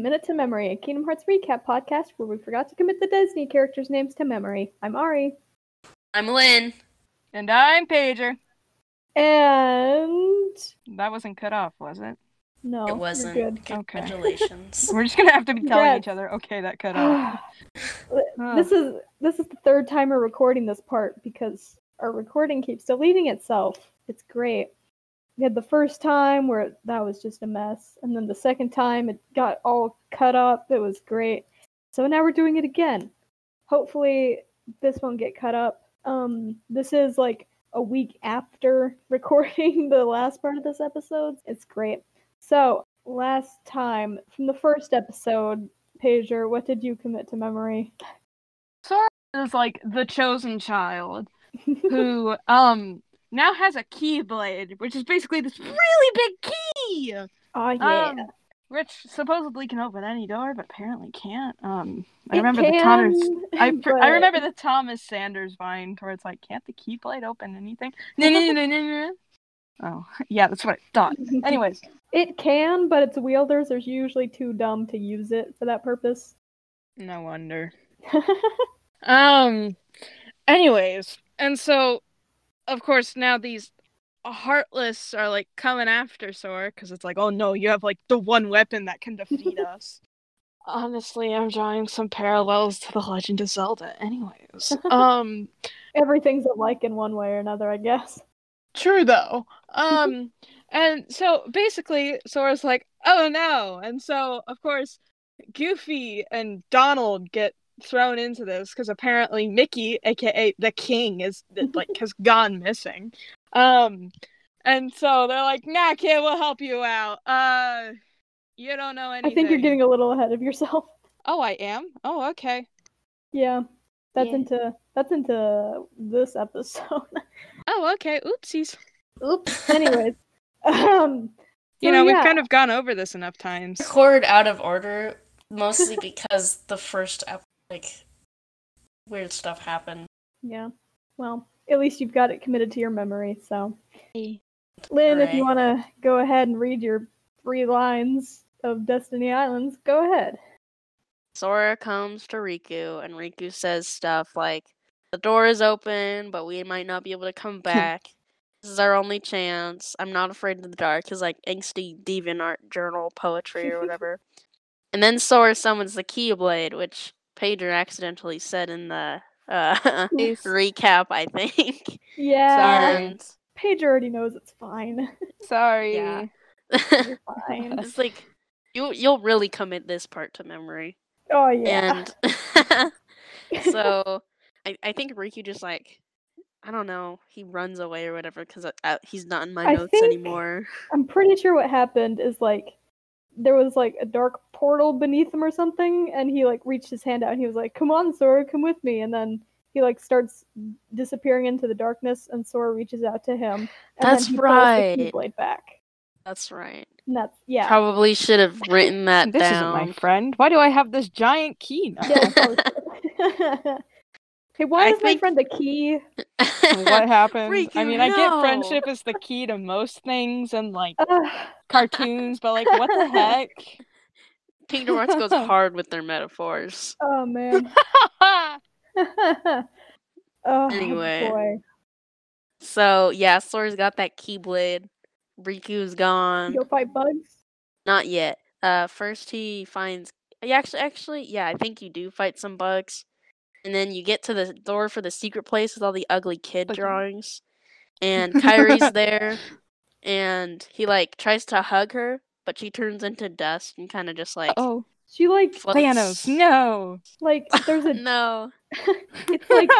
Commit It to Memory, a Kingdom Hearts recap podcast where we forgot to commit the Disney characters' names to memory. I'm Ari. I'm Lynn. And I'm Pager. And That wasn't cut off, was it? no, it wasn't. good. Okay. Congratulations. We're just gonna have to be telling Congrats. each other, okay, that cut off. This is this is the third time we're recording this part because our recording keeps deleting itself. It's great. We had the first time where that was just a mess, and then the second time it got all cut up. It was great. So now we're doing it again. Hopefully this won't get cut up. Um, this is like a week after recording the last part of this episode. It's great. So last time from the first episode, Pager, what did you commit to memory? Sora is like the chosen child who um now has a keyblade, which is basically this really big key. Oh yeah. Um, which supposedly can open any door, but apparently can't. Um, I It remember the Thomas. I, fr- I remember the Thomas Sanders vine where it's like, can't the keyblade open anything? No, no, no, no, no, no. Oh, yeah, that's what I thought. Anyways, It can, but its wielders are usually too dumb to use it for that purpose. no wonder. Um. Anyways, and so, of course, now these heartless are like coming after Sora because it's like, oh no, you have like the one weapon that can defeat us. Honestly, I'm drawing some parallels to the Legend of Zelda. Anyways, um, Everything's alike in one way or another, I guess. true though. Um, and so basically, Sora's like, oh no, and so of course, Goofy and Donald get thrown into this because apparently Mickey, aka the King, is like has gone missing. Um, and so they're like, "Nah, kid, we'll help you out. Uh, you don't know anything." I think you're getting a little ahead of yourself. Oh, I am. Oh, okay. Yeah. That's Yeah. into that's into this episode. Oh, okay. Oopsies. Oops. Anyways. um You so know, yeah. we've kind of gone over this enough times. Record out of order, mostly because the first ep- like weird stuff happened. Yeah. Well, at least you've got it committed to your memory, so Lynn, if you want to go ahead and read your three lines of Destiny Islands, go ahead. Sora comes to Riku, and Riku says stuff like, "The door is open, but we might not be able to come back. this is our only chance. I'm not afraid of the dark." Is like angsty deviant art journal poetry or whatever. and then Sora summons the Keyblade, which Pager accidentally said in the uh, recap, I think. Yeah. And Paige already knows it's fine. Sorry. Yeah. You're fine. it's like you you'll really commit this part to memory. Oh yeah. And so I, I think Riku just like I don't know he runs away or whatever because uh, he's not in my I notes anymore. I'm pretty sure what happened is like there was like a dark portal beneath him or something, and he like reached his hand out and he was like, "Come on, Sora, come with me." And then he like starts disappearing into the darkness, and Sora reaches out to him. And That's then he right. Pulls the Keyblade back. That's right. And that's yeah. Probably should have written that This isn't down. my friend. Why do I have this giant key now? Yeah, I probably should. hey, why I is my friend the key? what happened? I Riku, mean, I get friendship is the key to most things and like cartoons, but like, what the heck? Kingdom Hearts goes hard with their metaphors. oh man. oh Anyway. boy. So yeah, Sora's got that Keyblade. Riku's gone. Go fight bugs. Not yet. Uh, first he finds. Yeah, actually, actually, yeah, I think you do fight some bugs, and then you get to the door for the secret place with all the ugly kid Okay. drawings, and Kairi's there, and he like tries to hug her, but she turns into dust and kind of just like oh, She like floats. Thanos, no. like there's a no. it's like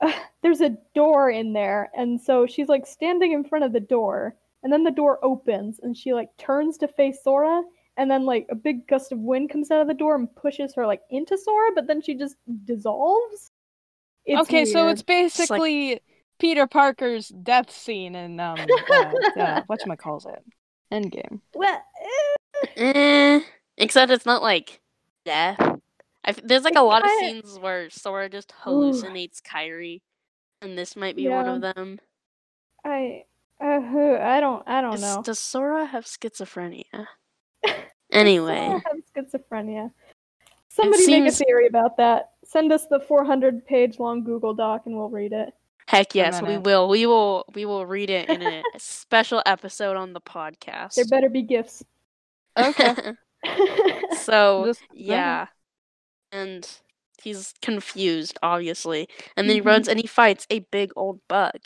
there's a door in there and so she's like standing in front of the door and then the door opens and she like turns to face Sora and then like a big gust of wind comes out of the door and pushes her like into Sora but then she just dissolves. It's okay, so weird. it's basically Peter Parker's death scene in um, uh, uh, what calls it, Endgame. well, eh, Eh, except it's not like death. I f there's like a lot of kinda- scenes where Sora just Ooh. hallucinates Kairi, and this might be one of them. I uh, I don't I don't Is- know. Does Sora have schizophrenia? Does Anyway, Sora have schizophrenia. Somebody seems- make a theory about that. Send us the 400 page long Google Doc and we'll read it. Heck yes, we will. We will. We will read it in a special episode on the podcast. There better be gifts. Okay. so Just- yeah, and he's confused, obviously, and then he Mhm. runs and he fights a big old bug.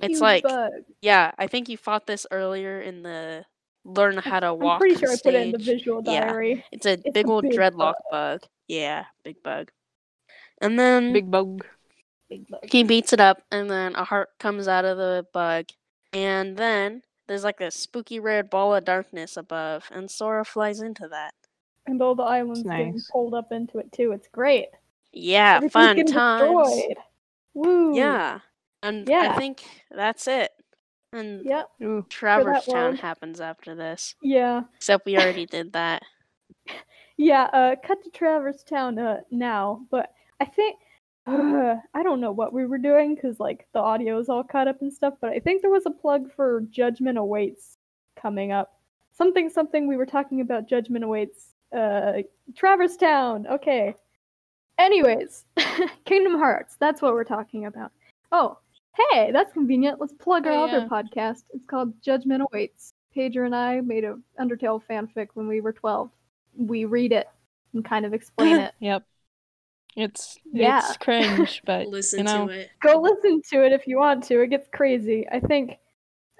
It's Huge like, bug. yeah, I think you fought this earlier in the learn how to walk. I'm pretty sure I put it in the stage. visual Yeah. diary. It's a It's big a old big dreadlock bug. Yeah, big bug. And then Big bug. Big bug. he beats it up, and then a heart comes out of the bug, and then there's like a spooky red ball of darkness above, and Sora flies into that. And all the islands getting pulled up into it too. It's great. Yeah, Everything's fun getting times. destroyed. Woo. Yeah, and I think that's it. And Yep. Ooh. Traverse Town world. happens after this, Yeah. except we already did that. Yeah. Uh, cut to Traverse Town uh, now, but I think uh, I don't know what we were doing because like the audio is all cut up and stuff. But I think there was a plug for Judgment Awaits coming up. Something something we were talking about Judgment Awaits. Uh, Traverse Town. Okay. Anyways, Kingdom Hearts. That's what we're talking about. Oh, hey, that's convenient. Let's plug our Oh, other yeah. podcast. It's called Judgment Awaits. Pager and I made a Undertale fanfic when we were 12. We read it and kind of explain it. Yep. It's Yeah. it's cringe, but Listen you know, to it. Go listen to it if you want to. It gets crazy. I think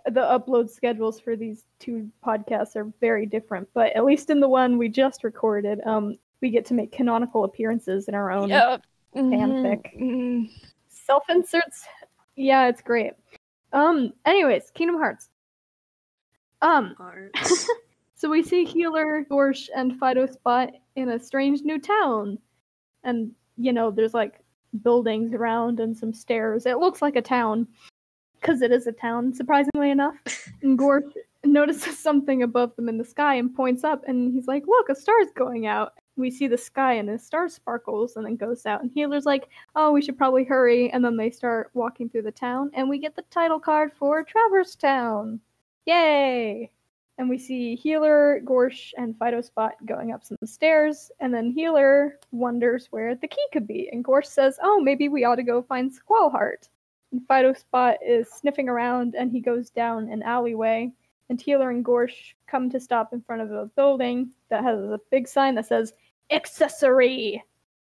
the upload schedules for these two podcasts are very different, but at least in the one we just recorded, um, we get to make canonical appearances in our own Yep. fanfic. Mhm. self inserts. Yeah, it's great. Um, anyways, Kingdom Hearts. Um, Hearts. so we see Healer, Gorsh, and Fido Spot in a strange new town. And, you know, there's like buildings around and some stairs. It looks like a town. Because it is a town, surprisingly enough. And Gorsh notices something above them in the sky and points up and he's like, Look, a star's going out. We see the sky and the star sparkles and then goes out. And Healer's like, Oh, we should probably hurry. And then they start walking through the town and we get the title card for Traverse Town. Yay! and we see Healer, Gorsh, and Fido Spot going up some stairs, and then Healer wonders where the key could be, and Gorsh says, "Oh, maybe we ought to go find Squallheart." And Fido Spot is sniffing around, and he goes down an alleyway, and Healer and Gorsh come to stop in front of a building that has a big sign that says "Accessory."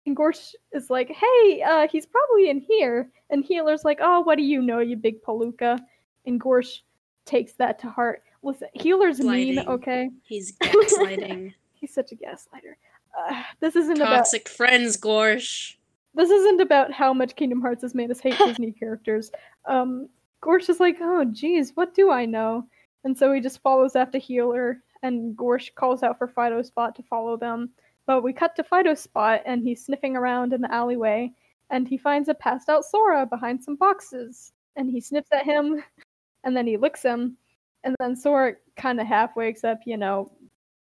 And Gorsh is like, "Hey, uh, he's probably in here," and Healer's like, "Oh, what do you know, you big palooka?" And Gorsh takes that to heart. Listen, healer's mean, okay? He's gaslighting. He's such a gaslighter. Uh, this isn't about Toxic friends, Gorsh. this isn't about how much Kingdom Hearts has made us hate Disney characters. Um, Gorsh is like, oh, geez, what do I know? And so he just follows after Healer, and Gorsh calls out for Fido Spot to follow them. But we cut to Fido Spot, and he's sniffing around in the alleyway, and he finds a passed out Sora behind some boxes. And he sniffs at him, and then he licks him, and then Sora kind of half wakes up, you know,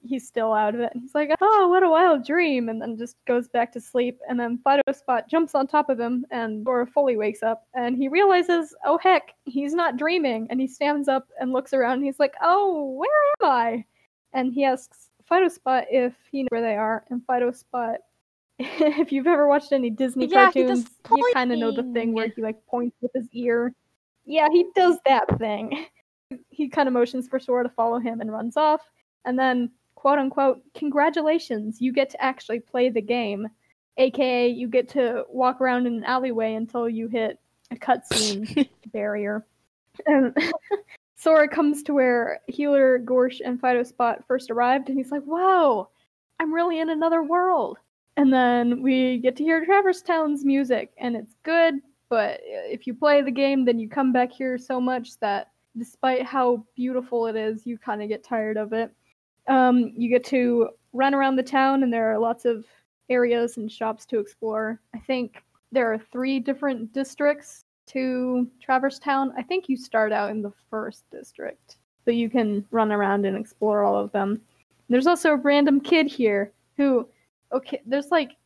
he's still out of it. And he's like, oh, what a wild dream. And then just goes back to sleep. And then Fido Spot jumps on top of him, and Sora fully wakes up. And he realizes, oh, heck, he's not dreaming. And he stands up and looks around. And he's like, oh, where am I? And he asks Spot if you know where they are. And Fido Spot, if you've ever watched any Disney Yeah, cartoons, you kind of know the thing where he like points with his ear. Yeah, he does that thing. He kind of motions for Sora to follow him and runs off. And then, quote unquote, congratulations, you get to actually play the game. AKA, you get to walk around in an alleyway until you hit a cutscene barrier. And Sora comes to where Healer, Gorsh, and Fido Spot first arrived, and he's like, wow, I'm really in another world. And then we get to hear Traverse Town's music, and it's good, but if you play the game, then you come back here so much that despite how beautiful it is, you kind of get tired of it. Um, you get to run around the town, and there are lots of areas and shops to explore. I think there are three different districts to Traverse Town. I think you start out in the first district, but you can run around and explore all of them. There's also a random kid here who, okay, there's like,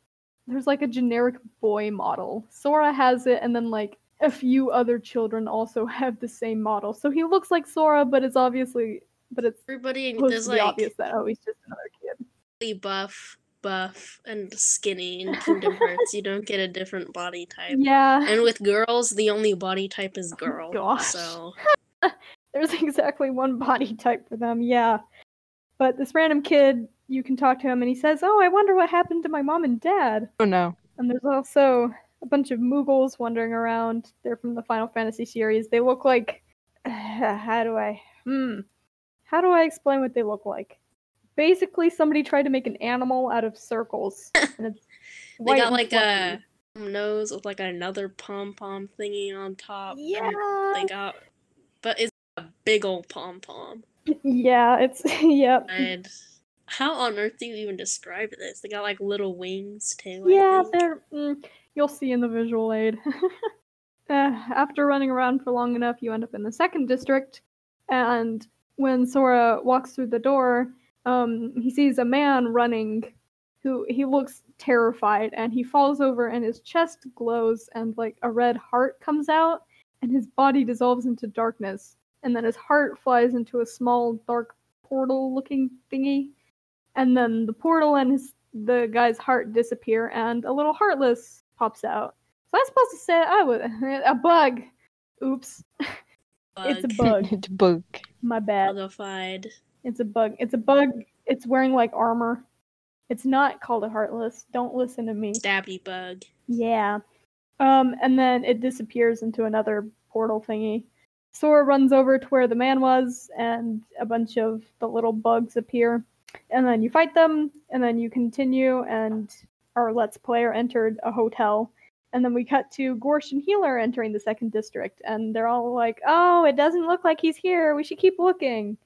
there's like a generic boy model. Sora has it, and then like a few other children also have the same model. So he looks like Sora, but it's obviously, but it's Everybody, there's like obvious that oh, he's just another kid. buff, buff, and skinny in Kingdom Hearts. You don't get a different body type. Yeah, And with girls, the only body type is girl. gosh. So there's exactly one body type for them. Yeah, but this random kid, you can talk to him, and he says, "Oh, I wonder what happened to my mom and dad." Oh no. And there's also a bunch of Moogles wandering around. They're from the Final Fantasy series. They look like how do I hmm how do I explain what they look like? Basically, somebody tried to make an animal out of circles, they got like fluffy. a nose with like another pom pom thingy on top. yeah They got, but it's a big old pom pom. yeah it's yep And how on earth do you even describe this? They got like little wings too. Yeah, they're. Mm, you'll see in the visual aid. uh, after running around for long enough, you end up in the second district, and when Sora walks through the door, um, he sees a man running, who he looks terrified, and he falls over, and his chest glows, and like a red heart comes out, and his body dissolves into darkness, and then his heart flies into a small dark portal-looking thingy, and then the portal and his the guy's heart disappear and a little heartless pops out. So I'm supposed to say I was a bug. Oops. It's a bug. it's a bug. My bad. Bugified. It's a bug. It's a bug. It's wearing like armor. It's not called a heartless. Don't listen to me. Stabby bug. Yeah. Um, and then it disappears into another portal thingy. Sora runs over to where the man was, and a bunch of the little bugs appear. And then you fight them, and then you continue, and our Let's Player entered a hotel. And then we cut to Gorsh and Healer entering the second district, and they're all like, oh, it doesn't look like he's here. We should keep looking.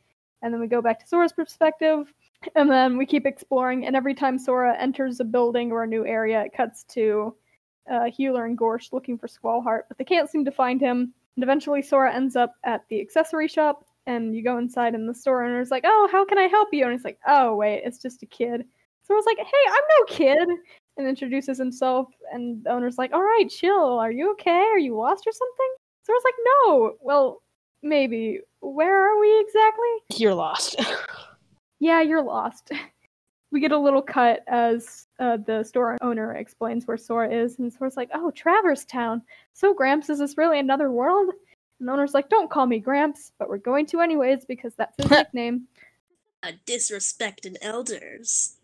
And then we go back to Sora's perspective, and then we keep exploring. And every time Sora enters a building or a new area, it cuts to uh, Healer and Gorsh looking for Squallheart, but they can't seem to find him. And eventually, Sora ends up at the accessory shop, and you go inside, and the store owner's like, "Oh, how can I help you?" And he's like, "Oh, wait, it's just a kid." Sora's like, "Hey, I'm no kid," and introduces himself. And the owner's like, "All right, chill. Are you okay? Are you lost or something?" Sora's like, "No. Well, maybe. Where are we exactly?" You're lost. yeah, you're lost. We get a little cut as uh, the store owner explains where Sora is, and Sora's like, "Oh, Traverse Town. So, Gramps, is this really another world?" And the owner's like, "Don't call me Gramps, but we're going to anyways because that's his nickname." Uh, disrespected elders.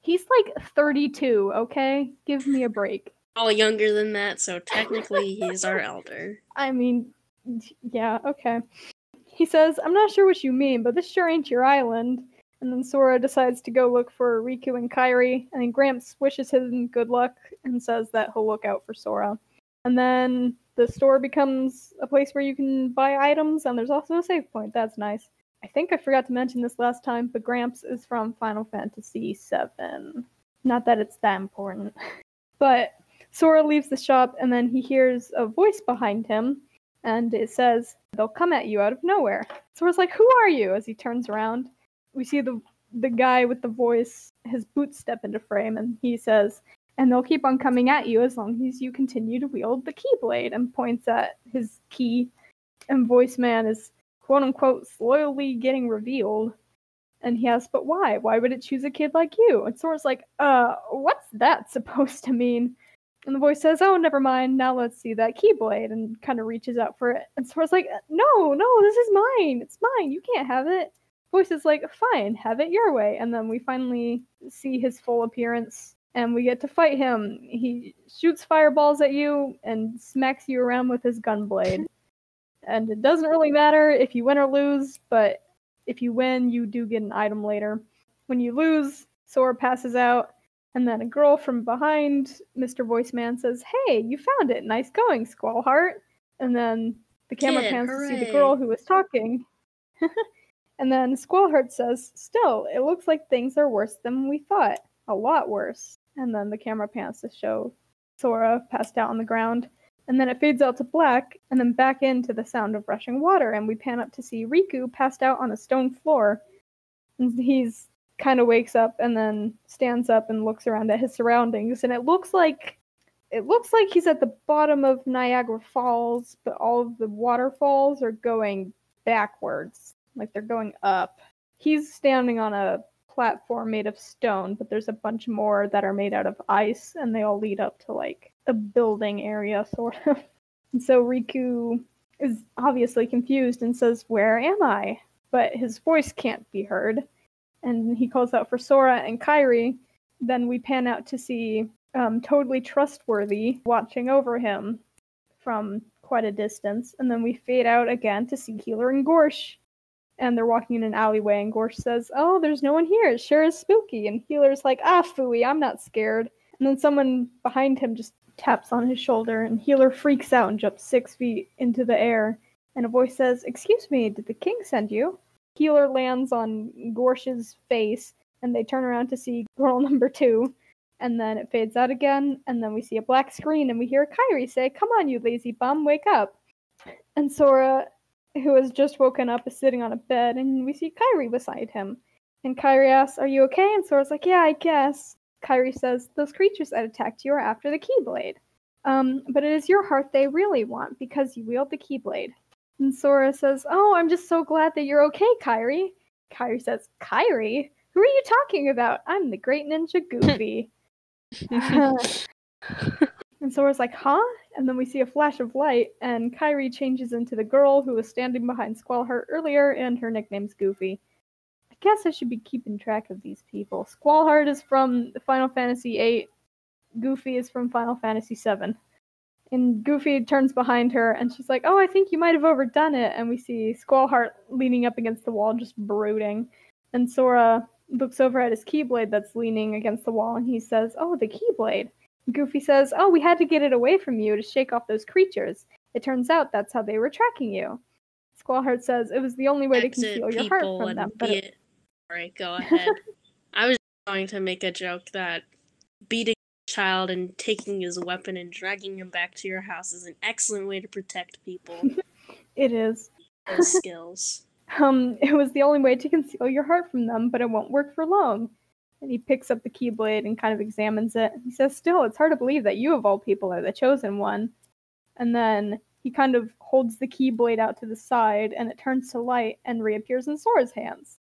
He's like 32. Okay, give me a break. All younger than that, so technically he's our elder. I mean, yeah, okay. He says, "I'm not sure what you mean, but this sure ain't your island." And then Sora decides to go look for Riku and Kairi, and then Gramps wishes him good luck and says that he'll look out for Sora. And then the store becomes a place where you can buy items, and there's also a save point. That's nice. I think I forgot to mention this last time, but Gramps is from Final Fantasy VII. Not that it's that important. But Sora leaves the shop, and then he hears a voice behind him, and it says, They'll come at you out of nowhere. Sora's like, Who are you? as he turns around we see the the guy with the voice his boots step into frame and he says and they'll keep on coming at you as long as you continue to wield the keyblade and points at his key. And voice man is quote unquote slowly getting revealed. And he asks but why? Why would it choose a kid like you? And sora's like uh what's that supposed to mean and the voice says oh never mind now let's see that keyblade and kind of reaches out for it and sora's like no no this is mine it's mine you can't have it voice is like, fine, have it your way. And then we finally see his full appearance and we get to fight him. He shoots fireballs at you and smacks you around with his gunblade. and it doesn't really matter if you win or lose, but if you win, you do get an item later. When you lose, Sora passes out, and then a girl from behind Mr. Voice Man says, Hey, you found it. Nice going, Squallheart. And then the camera Kid, pans to see the girl who was talking. And then Squallheart says, Still, it looks like things are worse than we thought. A lot worse. And then the camera pans to show Sora passed out on the ground. And then it fades out to black, and then back into the sound of rushing water. And we pan up to see Riku passed out on a stone floor. And he's kind of wakes up and then stands up and looks around at his surroundings. And it looks like it looks like he's at the bottom of Niagara Falls, but all of the waterfalls are going backwards like they're going up. He's standing on a platform made of stone, but there's a bunch more that are made out of ice, and they all lead up to like a building area, sort of. And so Riku is obviously confused and says, Where am I? But his voice can't be heard. And he calls out for Sora and Kairi. Then we pan out to see um, totally trustworthy watching over him from quite a distance. And then we fade out again to see Healer and Gorsh. And they're walking in an alleyway, and Gorsh says, Oh, there's no one here. It sure is spooky. And Healer's like, Ah, fooey, I'm not scared. And then someone behind him just taps on his shoulder, and Healer freaks out and jumps six feet into the air. And a voice says, Excuse me, did the king send you? Healer lands on Gorsh's face, and they turn around to see girl number two. And then it fades out again, and then we see a black screen, and we hear Kairi say, Come on, you lazy bum, wake up. And Sora, who has just woken up, is sitting on a bed, and we see Kairi beside him. And Kairi asks, Are you okay? And Sora's like, Yeah, I guess. Kairi says, Those creatures that attacked you are after the Keyblade. Um, but it is your heart they really want because you wield the Keyblade. And Sora says, Oh, I'm just so glad that you're okay, Kairi. Kairi says, Kairi? Who are you talking about? I'm the great ninja Goofy. and Sora's like, Huh? And then we see a flash of light, and Kairi changes into the girl who was standing behind Squallheart earlier, and her nickname's Goofy I guess I should be keeping track of these people. Squallheart is from Final Fantasy VIII. Goofy is from Final Fantasy VII. And Goofy turns behind her and she's like, Oh, I think you might have overdone it. And we see Squallheart leaning up against the wall, just brooding. And Sora looks over at his Keyblade that's leaning against the wall and he says, Oh, the Keyblade. Goofy says, Oh, we had to get it away from you to shake off those creatures. It turns out that's how they were tracking you. Squallheart says it was the only way to conceal your heart from them. But it, it. Alright, go ahead. I was going to make a joke that beating child and taking his weapon and dragging him back to your house is an excellent way to protect people. it is. Those skills. Um, it was the only way to conceal your heart from them, but it won't work for long. And he picks up the Keyblade and kind of examines it. He says, Still, it's hard to believe that you, of all people, are the chosen one. And then he kind of holds the Keyblade out to the side, and it turns to light and reappears in Sora's hands.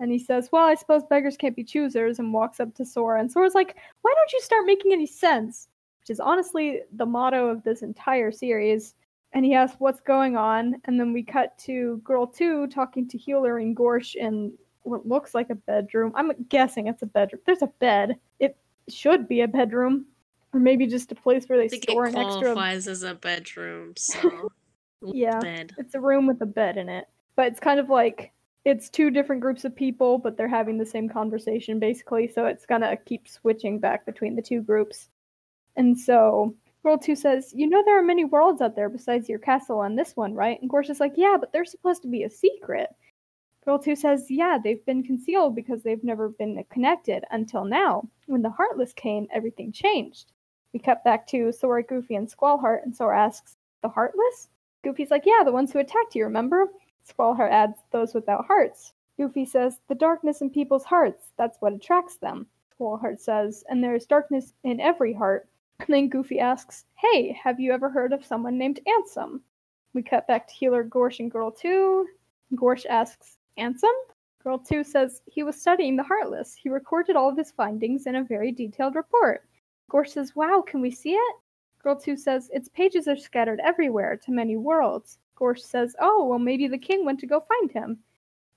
And he says, Well, I suppose beggars can't be choosers, and walks up to Sora. And Sora's like, Why don't you start making any sense? Which is honestly the motto of this entire series. And he asks, What's going on? And then we cut to Girl 2 talking to Healer and Gorsh in what looks like a bedroom. I'm guessing it's a bedroom. There's a bed. It should be a bedroom. Or maybe just a place where they store an extra. qualifies as a bedroom, so Yeah. bed. It's a room with a bed in it. But it's kind of like it's two different groups of people, but they're having the same conversation basically, so it's gonna keep switching back between the two groups. And so World 2 says, You know there are many worlds out there besides your castle and this one, right? And Gorsh is like, Yeah, but they're supposed to be a secret. Girl 2 says, Yeah, they've been concealed because they've never been connected until now. When the Heartless came, everything changed. We cut back to Sora, Goofy, and Squallheart, and Sora asks, The Heartless? Goofy's like, Yeah, the ones who attacked you, remember? Squallheart adds, Those without hearts. Goofy says, The darkness in people's hearts, that's what attracts them. Squallheart says, And there is darkness in every heart. And then Goofy asks, Hey, have you ever heard of someone named Ansem? We cut back to Healer Gorsh and Girl 2. Gorsh asks, Ansem? Girl 2 says, He was studying the Heartless. He recorded all of his findings in a very detailed report. Gorsh says, Wow, can we see it? Girl 2 says, Its pages are scattered everywhere to many worlds. Gorsh says, Oh, well, maybe the king went to go find him.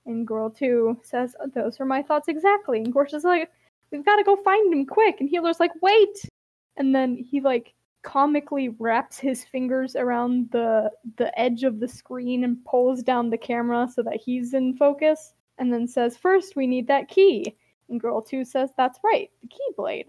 And Girl 2 says, Those are my thoughts exactly. And Gorsh is like, We've got to go find him quick. And Healer's like, Wait! And then he, like, comically wraps his fingers around the the edge of the screen and pulls down the camera so that he's in focus and then says first we need that key and girl 2 says that's right the keyblade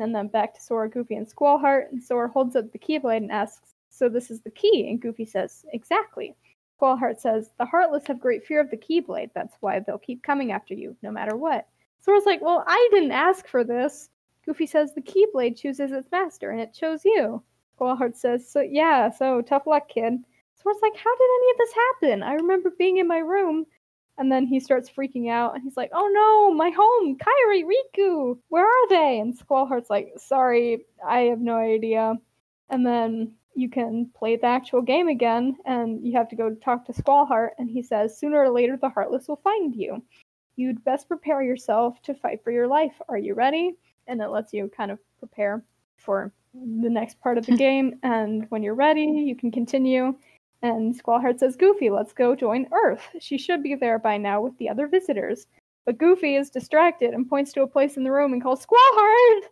and then back to Sora, Goofy, and Squallheart, and Sora holds up the Keyblade and asks, So this is the key? And Goofy says, Exactly. Squallheart says, The Heartless have great fear of the Keyblade. That's why they'll keep coming after you, no matter what. Sora's like, Well, I didn't ask for this. Goofy says, The Keyblade chooses its master, and it chose you. Squallheart says, So yeah, so tough luck, kid. Sora's like, How did any of this happen? I remember being in my room and then he starts freaking out and he's like, Oh no, my home, Kairi, Riku, where are they? And Squallheart's like, Sorry, I have no idea. And then you can play the actual game again and you have to go talk to Squallheart and he says, Sooner or later the Heartless will find you. You'd best prepare yourself to fight for your life. Are you ready? And it lets you kind of prepare for the next part of the game. And when you're ready, you can continue. And Squallheart says, Goofy, let's go join Earth. She should be there by now with the other visitors. But Goofy is distracted and points to a place in the room and calls Squallheart!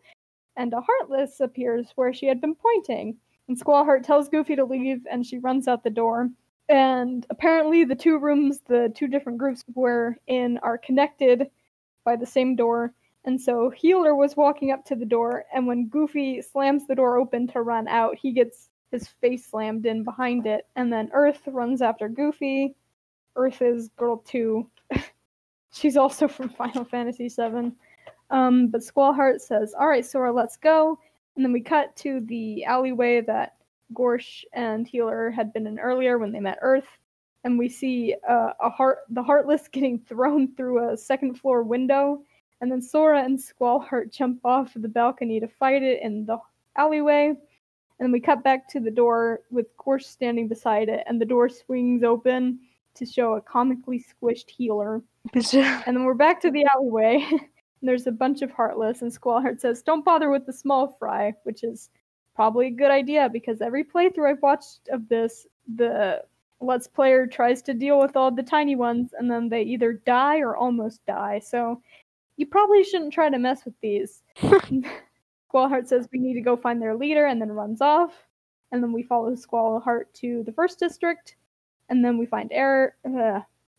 And a Heartless appears where she had been pointing. And Squallheart tells Goofy to leave, and she runs out the door. And apparently, the two rooms the two different groups were in are connected by the same door. And so Healer was walking up to the door, and when Goofy slams the door open to run out, he gets his face slammed in behind it. And then Earth runs after Goofy. Earth is girl two. She's also from Final Fantasy VII. Um, but Squallheart says, All right, Sora, let's go. And then we cut to the alleyway that Gorsh and Healer had been in earlier when they met Earth. And we see uh, a heart, the Heartless getting thrown through a second floor window. And then Sora and Squallheart jump off the balcony to fight it in the alleyway. And then we cut back to the door with Gorsh standing beside it, and the door swings open to show a comically squished healer. and then we're back to the alleyway. There's a bunch of Heartless, and Squallheart says, Don't bother with the small fry, which is probably a good idea because every playthrough I've watched of this, the Let's Player tries to deal with all the tiny ones, and then they either die or almost die. So you probably shouldn't try to mess with these. Squallheart says we need to go find their leader and then runs off. And then we follow Squallheart to the first district. And then we find Air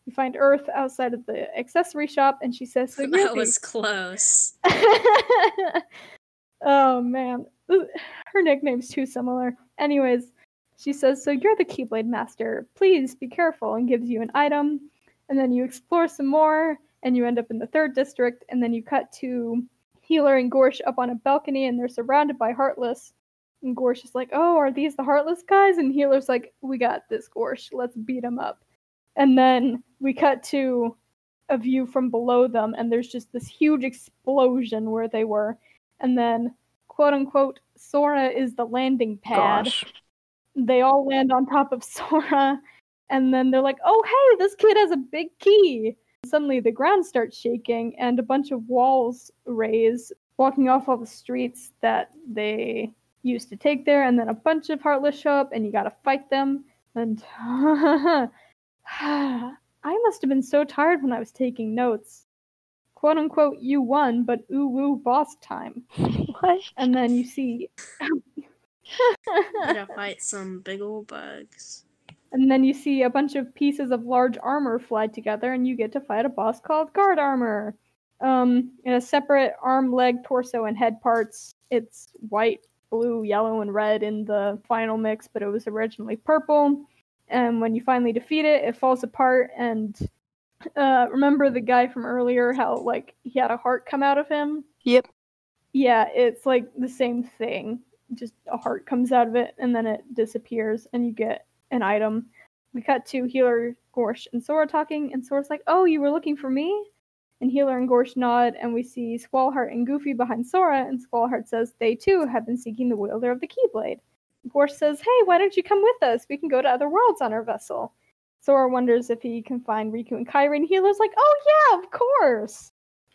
we find Earth outside of the accessory shop and she says so that was close. oh man. Her nickname's too similar. Anyways, she says, So you're the Keyblade Master. Please be careful and gives you an item. And then you explore some more and you end up in the third district, and then you cut to Healer and Gorsh up on a balcony and they're surrounded by Heartless. And Gorsh is like, Oh, are these the Heartless guys? And Healer's like, We got this, Gorsh. Let's beat them up. And then we cut to a view from below them, and there's just this huge explosion where they were. And then, quote unquote, Sora is the landing pad. Gosh. They all land on top of Sora, and then they're like, oh, hey, this kid has a big key. Suddenly, the ground starts shaking, and a bunch of walls raise, blocking off all the streets that they used to take there. And then a bunch of Heartless show up, and you gotta fight them. And I must have been so tired when I was taking notes. Quote unquote, you won, but ooh woo boss time. what? And then you see. Gotta fight some big old bugs. and then you see a bunch of pieces of large armor fly together, and you get to fight a boss called Guard Armor. Um, in a separate arm, leg, torso, and head parts, it's white, blue, yellow, and red in the final mix, but it was originally purple. And when you finally defeat it, it falls apart. And uh, remember the guy from earlier, how like he had a heart come out of him? Yep. Yeah, it's like the same thing. Just a heart comes out of it, and then it disappears, and you get an item. We cut to Healer, Gorsh, and Sora talking, and Sora's like, "Oh, you were looking for me?" And Healer and Gorsh nod, and we see Squallheart and Goofy behind Sora, and Squallheart says they too have been seeking the wielder of the Keyblade. Gorsh says, Hey, why don't you come with us? We can go to other worlds on our vessel. Sora wonders if he can find Riku and Kairi, and Healer's like, Oh, yeah, of course.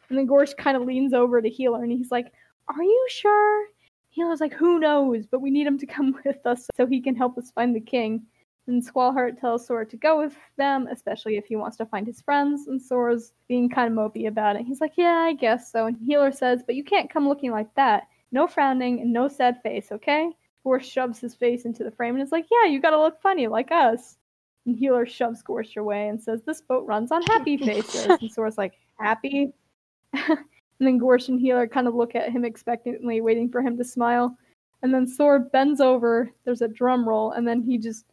And then Gorsh kind of leans over to Healer, and he's like, Are you sure? Healer's like, Who knows? But we need him to come with us so he can help us find the king. And Squallheart tells Sora to go with them, especially if he wants to find his friends. And Sora's being kind of mopey about it. He's like, Yeah, I guess so. And Healer says, But you can't come looking like that. No frowning and no sad face, okay? Gorsh shoves his face into the frame and is like, Yeah, you gotta look funny like us. And Healer shoves Gorsh away and says, This boat runs on happy faces. and Sora's like, Happy? and then Gorsh and Healer kind of look at him expectantly, waiting for him to smile. And then Sora bends over, there's a drum roll, and then he just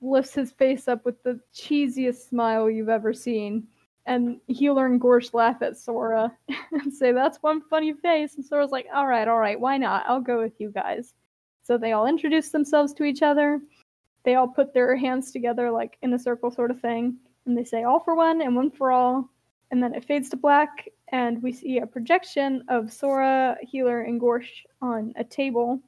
lifts his face up with the cheesiest smile you've ever seen. And Healer and Gorsh laugh at Sora and say, That's one funny face. And Sora's like, Alright, alright, why not? I'll go with you guys. So they all introduce themselves to each other. They all put their hands together, like in a circle sort of thing. And they say, All for one and one for all. And then it fades to black, and we see a projection of Sora, Healer, and Gorsh on a table.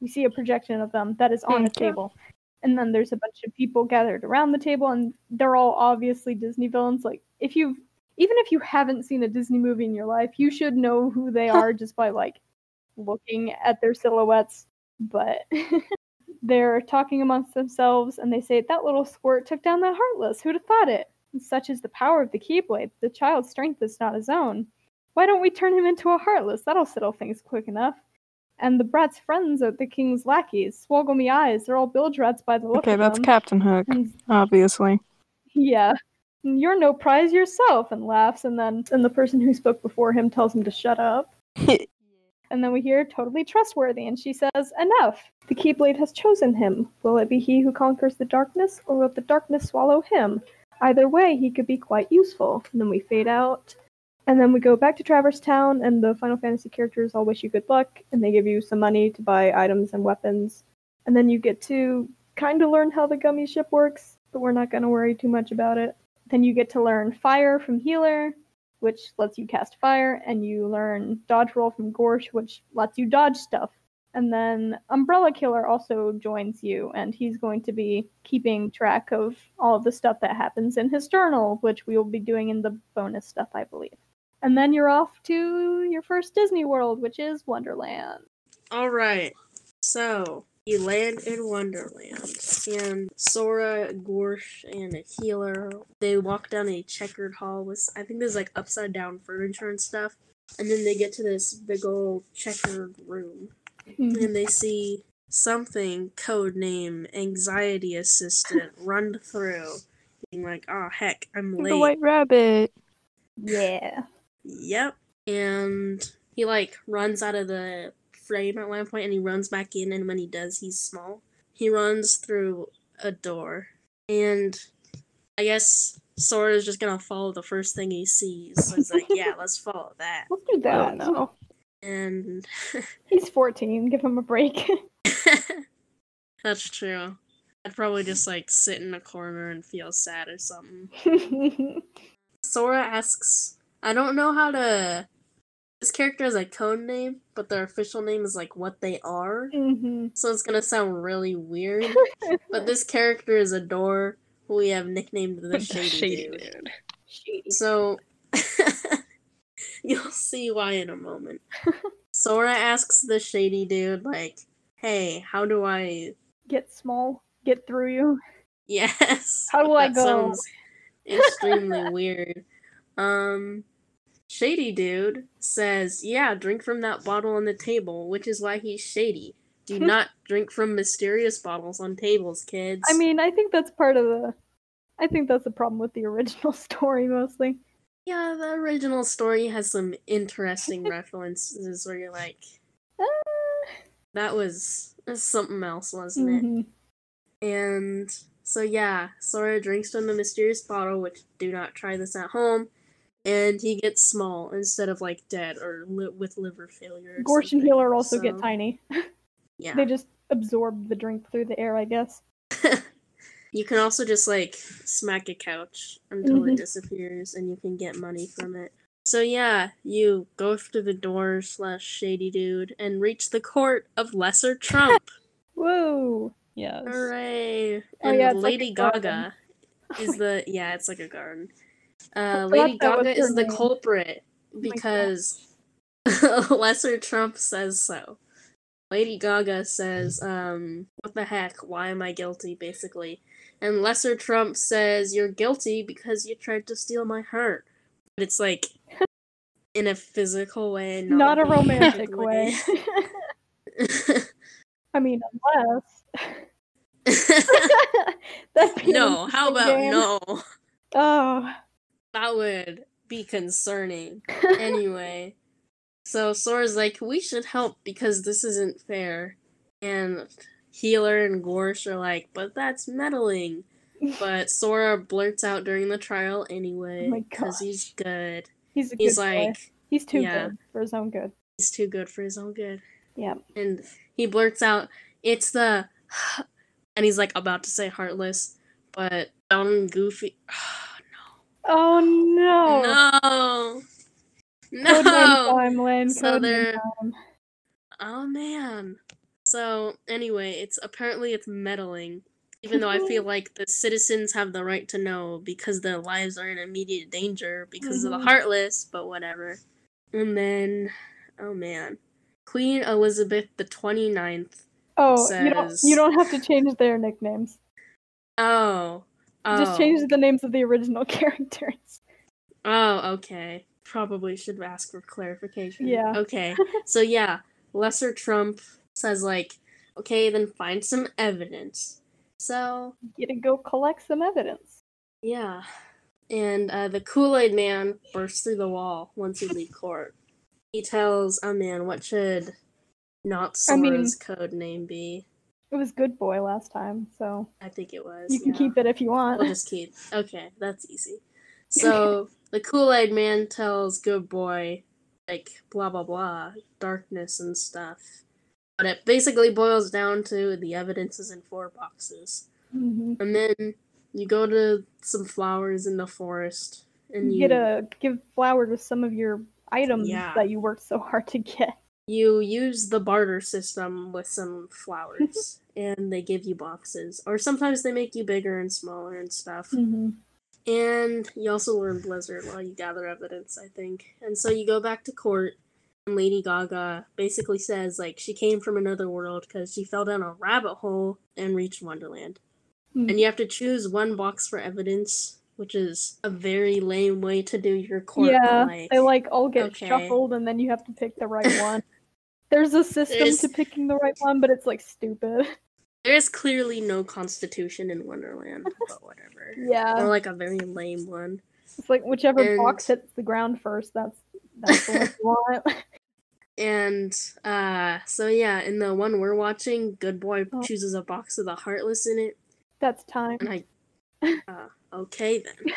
We see a projection of them that is on a Thank you. table. And then there's a bunch of people gathered around the table, and they're all obviously Disney villains. Like, if you've even if you haven't seen a Disney movie in your life, you should know who they are just by like looking at their silhouettes. But they're talking amongst themselves and they say, That little squirt took down that heartless. Who'd have thought it? And such is the power of the Keyblade. The child's strength is not his own. Why don't we turn him into a heartless? That'll settle things quick enough. And the brat's friends are the king's lackeys. Swoggle me eyes. They're all bilge rats by the look Okay, of that's them. Captain Hook, And obviously. yeah. You're no prize yourself, and laughs, and then and the person who spoke before him tells him to shut up. And then we hear totally trustworthy, and she says, Enough! The Keyblade has chosen him. Will it be he who conquers the darkness, or will the darkness swallow him? Either way, he could be quite useful. And then we fade out. And then we go back to Traverse Town, and the Final Fantasy characters all wish you good luck, and they give you some money to buy items and weapons. And then you get to kind of learn how the gummy ship works, but we're not going to worry too much about it. Then you get to learn Fire from Healer, which lets you cast fire, and you learn Dodge Roll from Gorsh, which lets you dodge stuff. And then Umbrella Killer also joins you, and he's going to be keeping track of all of the stuff that happens in his journal, which we will be doing in the bonus stuff, I believe. And then you're off to your first Disney World, which is Wonderland. All right. So you land in Wonderland, and Sora, Gorsh, and a healer. They walk down a checkered hall with I think there's like upside down furniture and stuff. And then they get to this big old checkered room, and mm-hmm. they see something code name anxiety assistant run through, being like, "Oh heck, I'm late." The White Rabbit. Yeah. Yep. And he like runs out of the frame at one point and he runs back in and when he does he's small. He runs through a door and I guess Sora is just gonna follow the first thing he sees. So he's like, Yeah, let's follow that. Let's do that. No. And He's 14. Give him a break. that's true. I'd probably just like sit in a corner and feel sad or something. Sora asks, I don't know how to. This character is a code name, but their official name is like what they are. hmm So it's gonna sound really weird. but this character is a door who we have nicknamed the Shady, Dude. Shady. So you'll see why in a moment. Sora asks the Shady Dude, like, hey, how do I. Get small. Get through you. Yes. How do I go? Sounds extremely weird. Um. Shady Dude says, Yeah, drink from that bottle on the table, which is why he's shady. Do not drink from mysterious bottles on tables, kids. I mean, I think that's part of the. I think that's the problem with the original story mostly. yeah, the original story has some interesting references where you're like, Ah. that was something else, wasn't it? Mhm. And so, yeah, Sora drinks from the mysterious bottle, which do not try this at home. And he gets small instead of like dead or li- with liver failure. or Gorsh and. Healer also get tiny. Yeah. They just absorb the drink through the air, I guess. you can also just like smack a couch until Mhm. it disappears and you can get money from it. So yeah, you go through the door slash shady dude and reach the court of Lesser Trump. Whoa! Yes. Hooray! Oh, And yeah, it's like Lady garden. Gaga is the yeah, it's like a garden. Uh, Lady Gaga is the name. culprit Oh because Lesser Trump says so. Lady Gaga says, um, what the heck? Why am I guilty, basically? And Lesser Trump says, You're guilty because you tried to steal my heart. But it's like in a physical way, not, Not a romantic magic way. I mean, unless. That'd be an no, how about game. no? Oh. That would be concerning. anyway, so Sora's like, we should help because this isn't fair. And Healer and Gorsh are like, but that's meddling. But Sora blurts out during the trial anyway Oh because he's good. He's a He's good boy. like, He's too yeah. good for his own good. he's too good for his own good. Yeah. And he blurts out, it's the. And he's like about to say heartless, but Donald Goofy. Oh no! no! Code No! time, Lynn. So Code they're- time. Oh man. So anyway, it's apparently it's meddling Even though I feel like the citizens have the right to know because their lives are in immediate danger because of Mhm. the Heartless, but whatever. And then, oh man, Queen Elizabeth the 29th. Oh, you don't you don't have to change their nicknames. Oh. Oh. Just change the names of the original characters. Oh, okay. Probably should ask for clarification. Yeah. Okay. so yeah, Lesser Trump says like, okay, then find some evidence. So You to go collect some evidence. yeah, and uh, the Kool Aid Man bursts through the wall once you leave court. He tells a man what should not I mean- code name be. It was good boy last time, so I think it was. you can yeah. keep it if you want. We'll just keep. Okay, that's easy. So the Kool Aid Man tells Good Boy, like blah blah blah, darkness and stuff. But it basically boils down to the evidence is in four boxes, hmm and then you go to some flowers in the forest, and You you get to give flower to some of your items Yeah. that you worked so hard to get. You use the barter system with some flowers, and they give you boxes, or sometimes they make you bigger and smaller and stuff. hmm And you also learn Blizzard while you gather evidence, I think. And so you go back to court, and Lady Gaga basically says, like, she came from another world because she fell down a rabbit hole and reached Wonderland. Hmm. And you have to choose one box for evidence, which is a very lame way to do your court. yeah, like, they like all get okay. shuffled, and then you have to pick the right one. There's a system There's- to picking the right one, but it's like stupid. there is clearly no constitution in Wonderland, but whatever. Yeah, Or like a very lame one. it's like whichever and- box hits the ground first. That's that's one you want. And uh so yeah, in the one we're watching, Good Boy Oh. chooses a box with a heartless in it, That's time. and I uh okay then.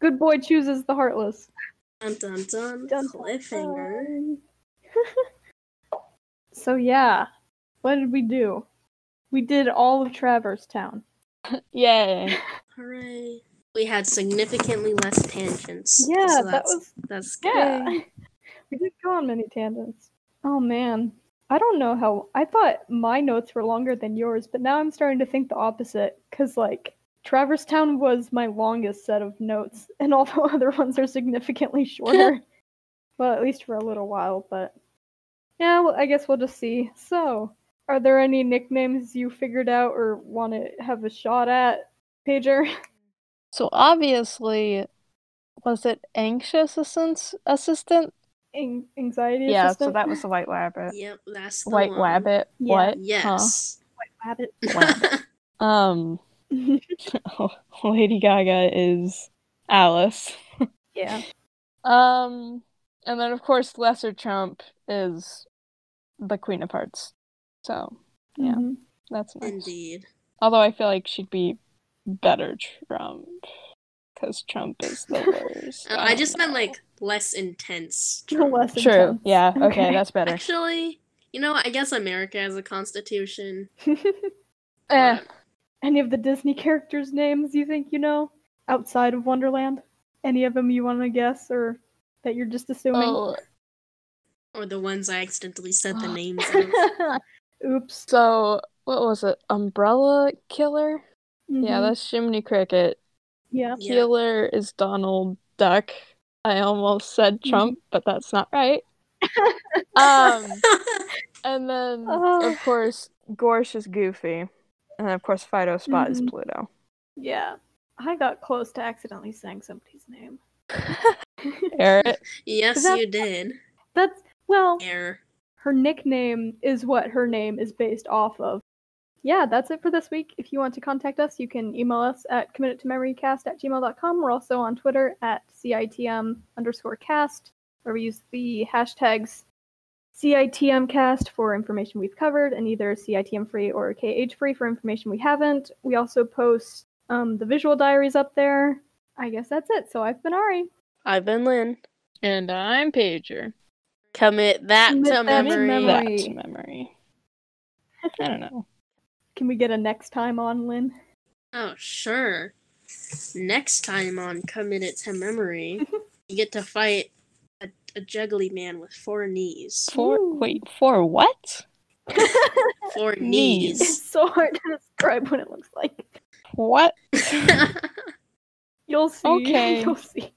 Good boy chooses the heartless. Dun dun dun, Dun, dun, cliffhanger. dun. So yeah, what did we do? We did all of Traverse Town. Yay. Hooray. We had significantly less tangents. Yeah, so that that's, was that's good. yeah. we didn't go on many tangents. Oh man, I don't know how. I thought my notes were longer than yours, but now I'm starting to think the opposite. Cause like Traverse Town was my longest set of notes, and all the other ones are significantly shorter. well, at least for a little while, but yeah, well, I guess we'll just see. So, are there any nicknames you figured out or want to have a shot at, Pager? So obviously, was it anxious assistant? Assistant? An- anxiety Yeah. So that was the white rabbit. Yep, that's the White one. rabbit. Yeah. What? Yes. White Rabbit. Huh. Um. Lady Gaga is Alice. yeah. Um, and then of course Lesser Trump is the Queen of Hearts. So Yeah. Mhm. that's nice. Indeed. Although I feel like she'd be better Trump because Trump is the worst. I don't just meant like less intense. The Trump. less true. intense. Yeah. Okay, Okay. that's better. Actually, you know, I guess America has a constitution. Eh, Any of the Disney characters' names you think you know outside of Wonderland? Any of them you want to guess or that you're just assuming? oh, Or the ones I accidentally said the names of. Oops. so what was it? Umbrella Killer? Yeah, Mhm. that's Jiminy Cricket. yeah. Yeah. Killer is Donald Duck. I almost said Trump, but that's not right. Um, and then Oh. of course Gorsh is Goofy, and then of course Fido Spot is Mhm. Pluto. Yeah. I got close to accidentally saying somebody's name. Eric, yes, That- you did. That's well, Air. her nickname is what her name is based off of. Yeah, that's it for this week. If you want to contact us, you can email us at committedtomemorycast at gmail.com. We're also on Twitter at CITM underscore cast, where we use the hashtags CITMcast for information we've covered, and either CITM free or KH free for information we haven't. We also post um, the visual diaries up there. I guess that's it. So I've been Ari. I've been Lynn. and I'm Pager. Commit that Commit to that to memory. memory. That memory. I don't know. Can we get a next time on, Lynn? Oh, sure. Next time on Commit It to Memory, you get to fight a, a juggly man with four knees. Four? Ooh. wait, for what? four Knees. knees. It's so hard to describe what it looks like. What? You'll see. Okay. You'll see.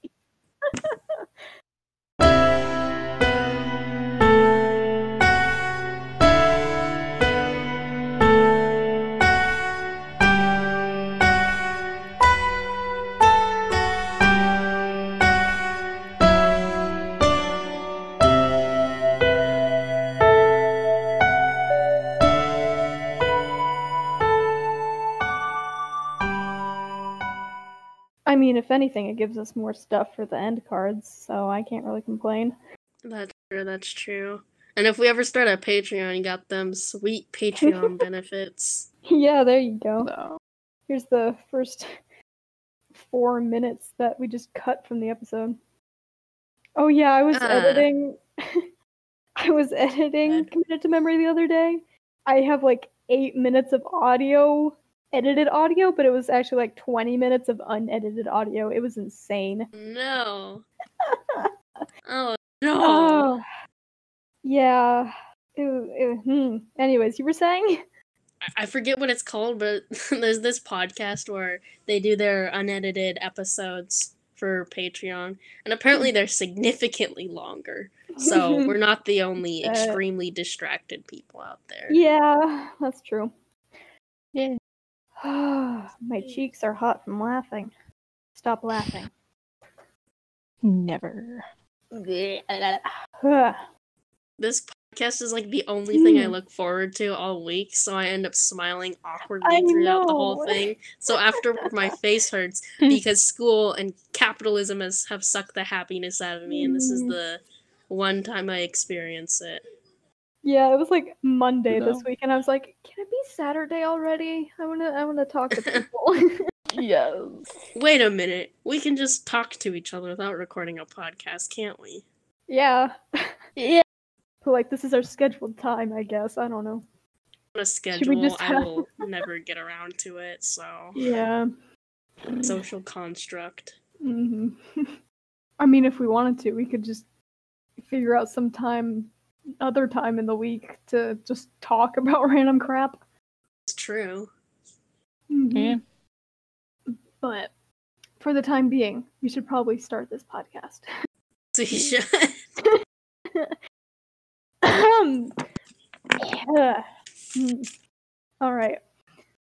Mean, if anything, it gives us more stuff for the end cards, so I can't really complain. that's true. That's true. And if we ever start a Patreon, you got them sweet Patreon benefits. yeah, there you go. No. Here's the first four minutes that we just cut from the episode. Oh yeah, I was Ah. editing. I was editing committed to memory the other day. I have like eight minutes of audio, edited audio, but it was actually like twenty minutes of unedited audio. It was insane. No. oh no. Oh, yeah. Ew, ew, hmm. Anyways, you were saying? I- forget what it's called, but there's this podcast where they do their unedited episodes for Patreon, and apparently they're significantly longer. So we're not the only Uh, extremely distracted people out there. Yeah, that's true. Yeah. My cheeks are hot from laughing. Stop laughing. Never. This podcast is like the only thing I Hmm. look forward to all week, so I end up smiling awkwardly I throughout the whole thing. So afterward, my face hurts because school and capitalism has have sucked the happiness out of me, and this is Mhm. the one time I experience it. Yeah, it was like Monday No. this week, and I was like, "Can it be Saturday already? I wanna, I wanna talk to people." Yes. Wait a minute, we can just talk to each other without recording a podcast, can't we? yeah, Yeah. but like this is our scheduled time, I guess. I don't know. On a Should we schedule, just I will never get around to it. So Yeah. social construct. Mm-hmm. I mean, if we wanted to, we could just figure out some time, other time in the week to just talk about random crap. It's true. Mhm. Yeah. But for the time being, we should probably start this podcast. So you should. Ahem. Yeah. Hmm. All right.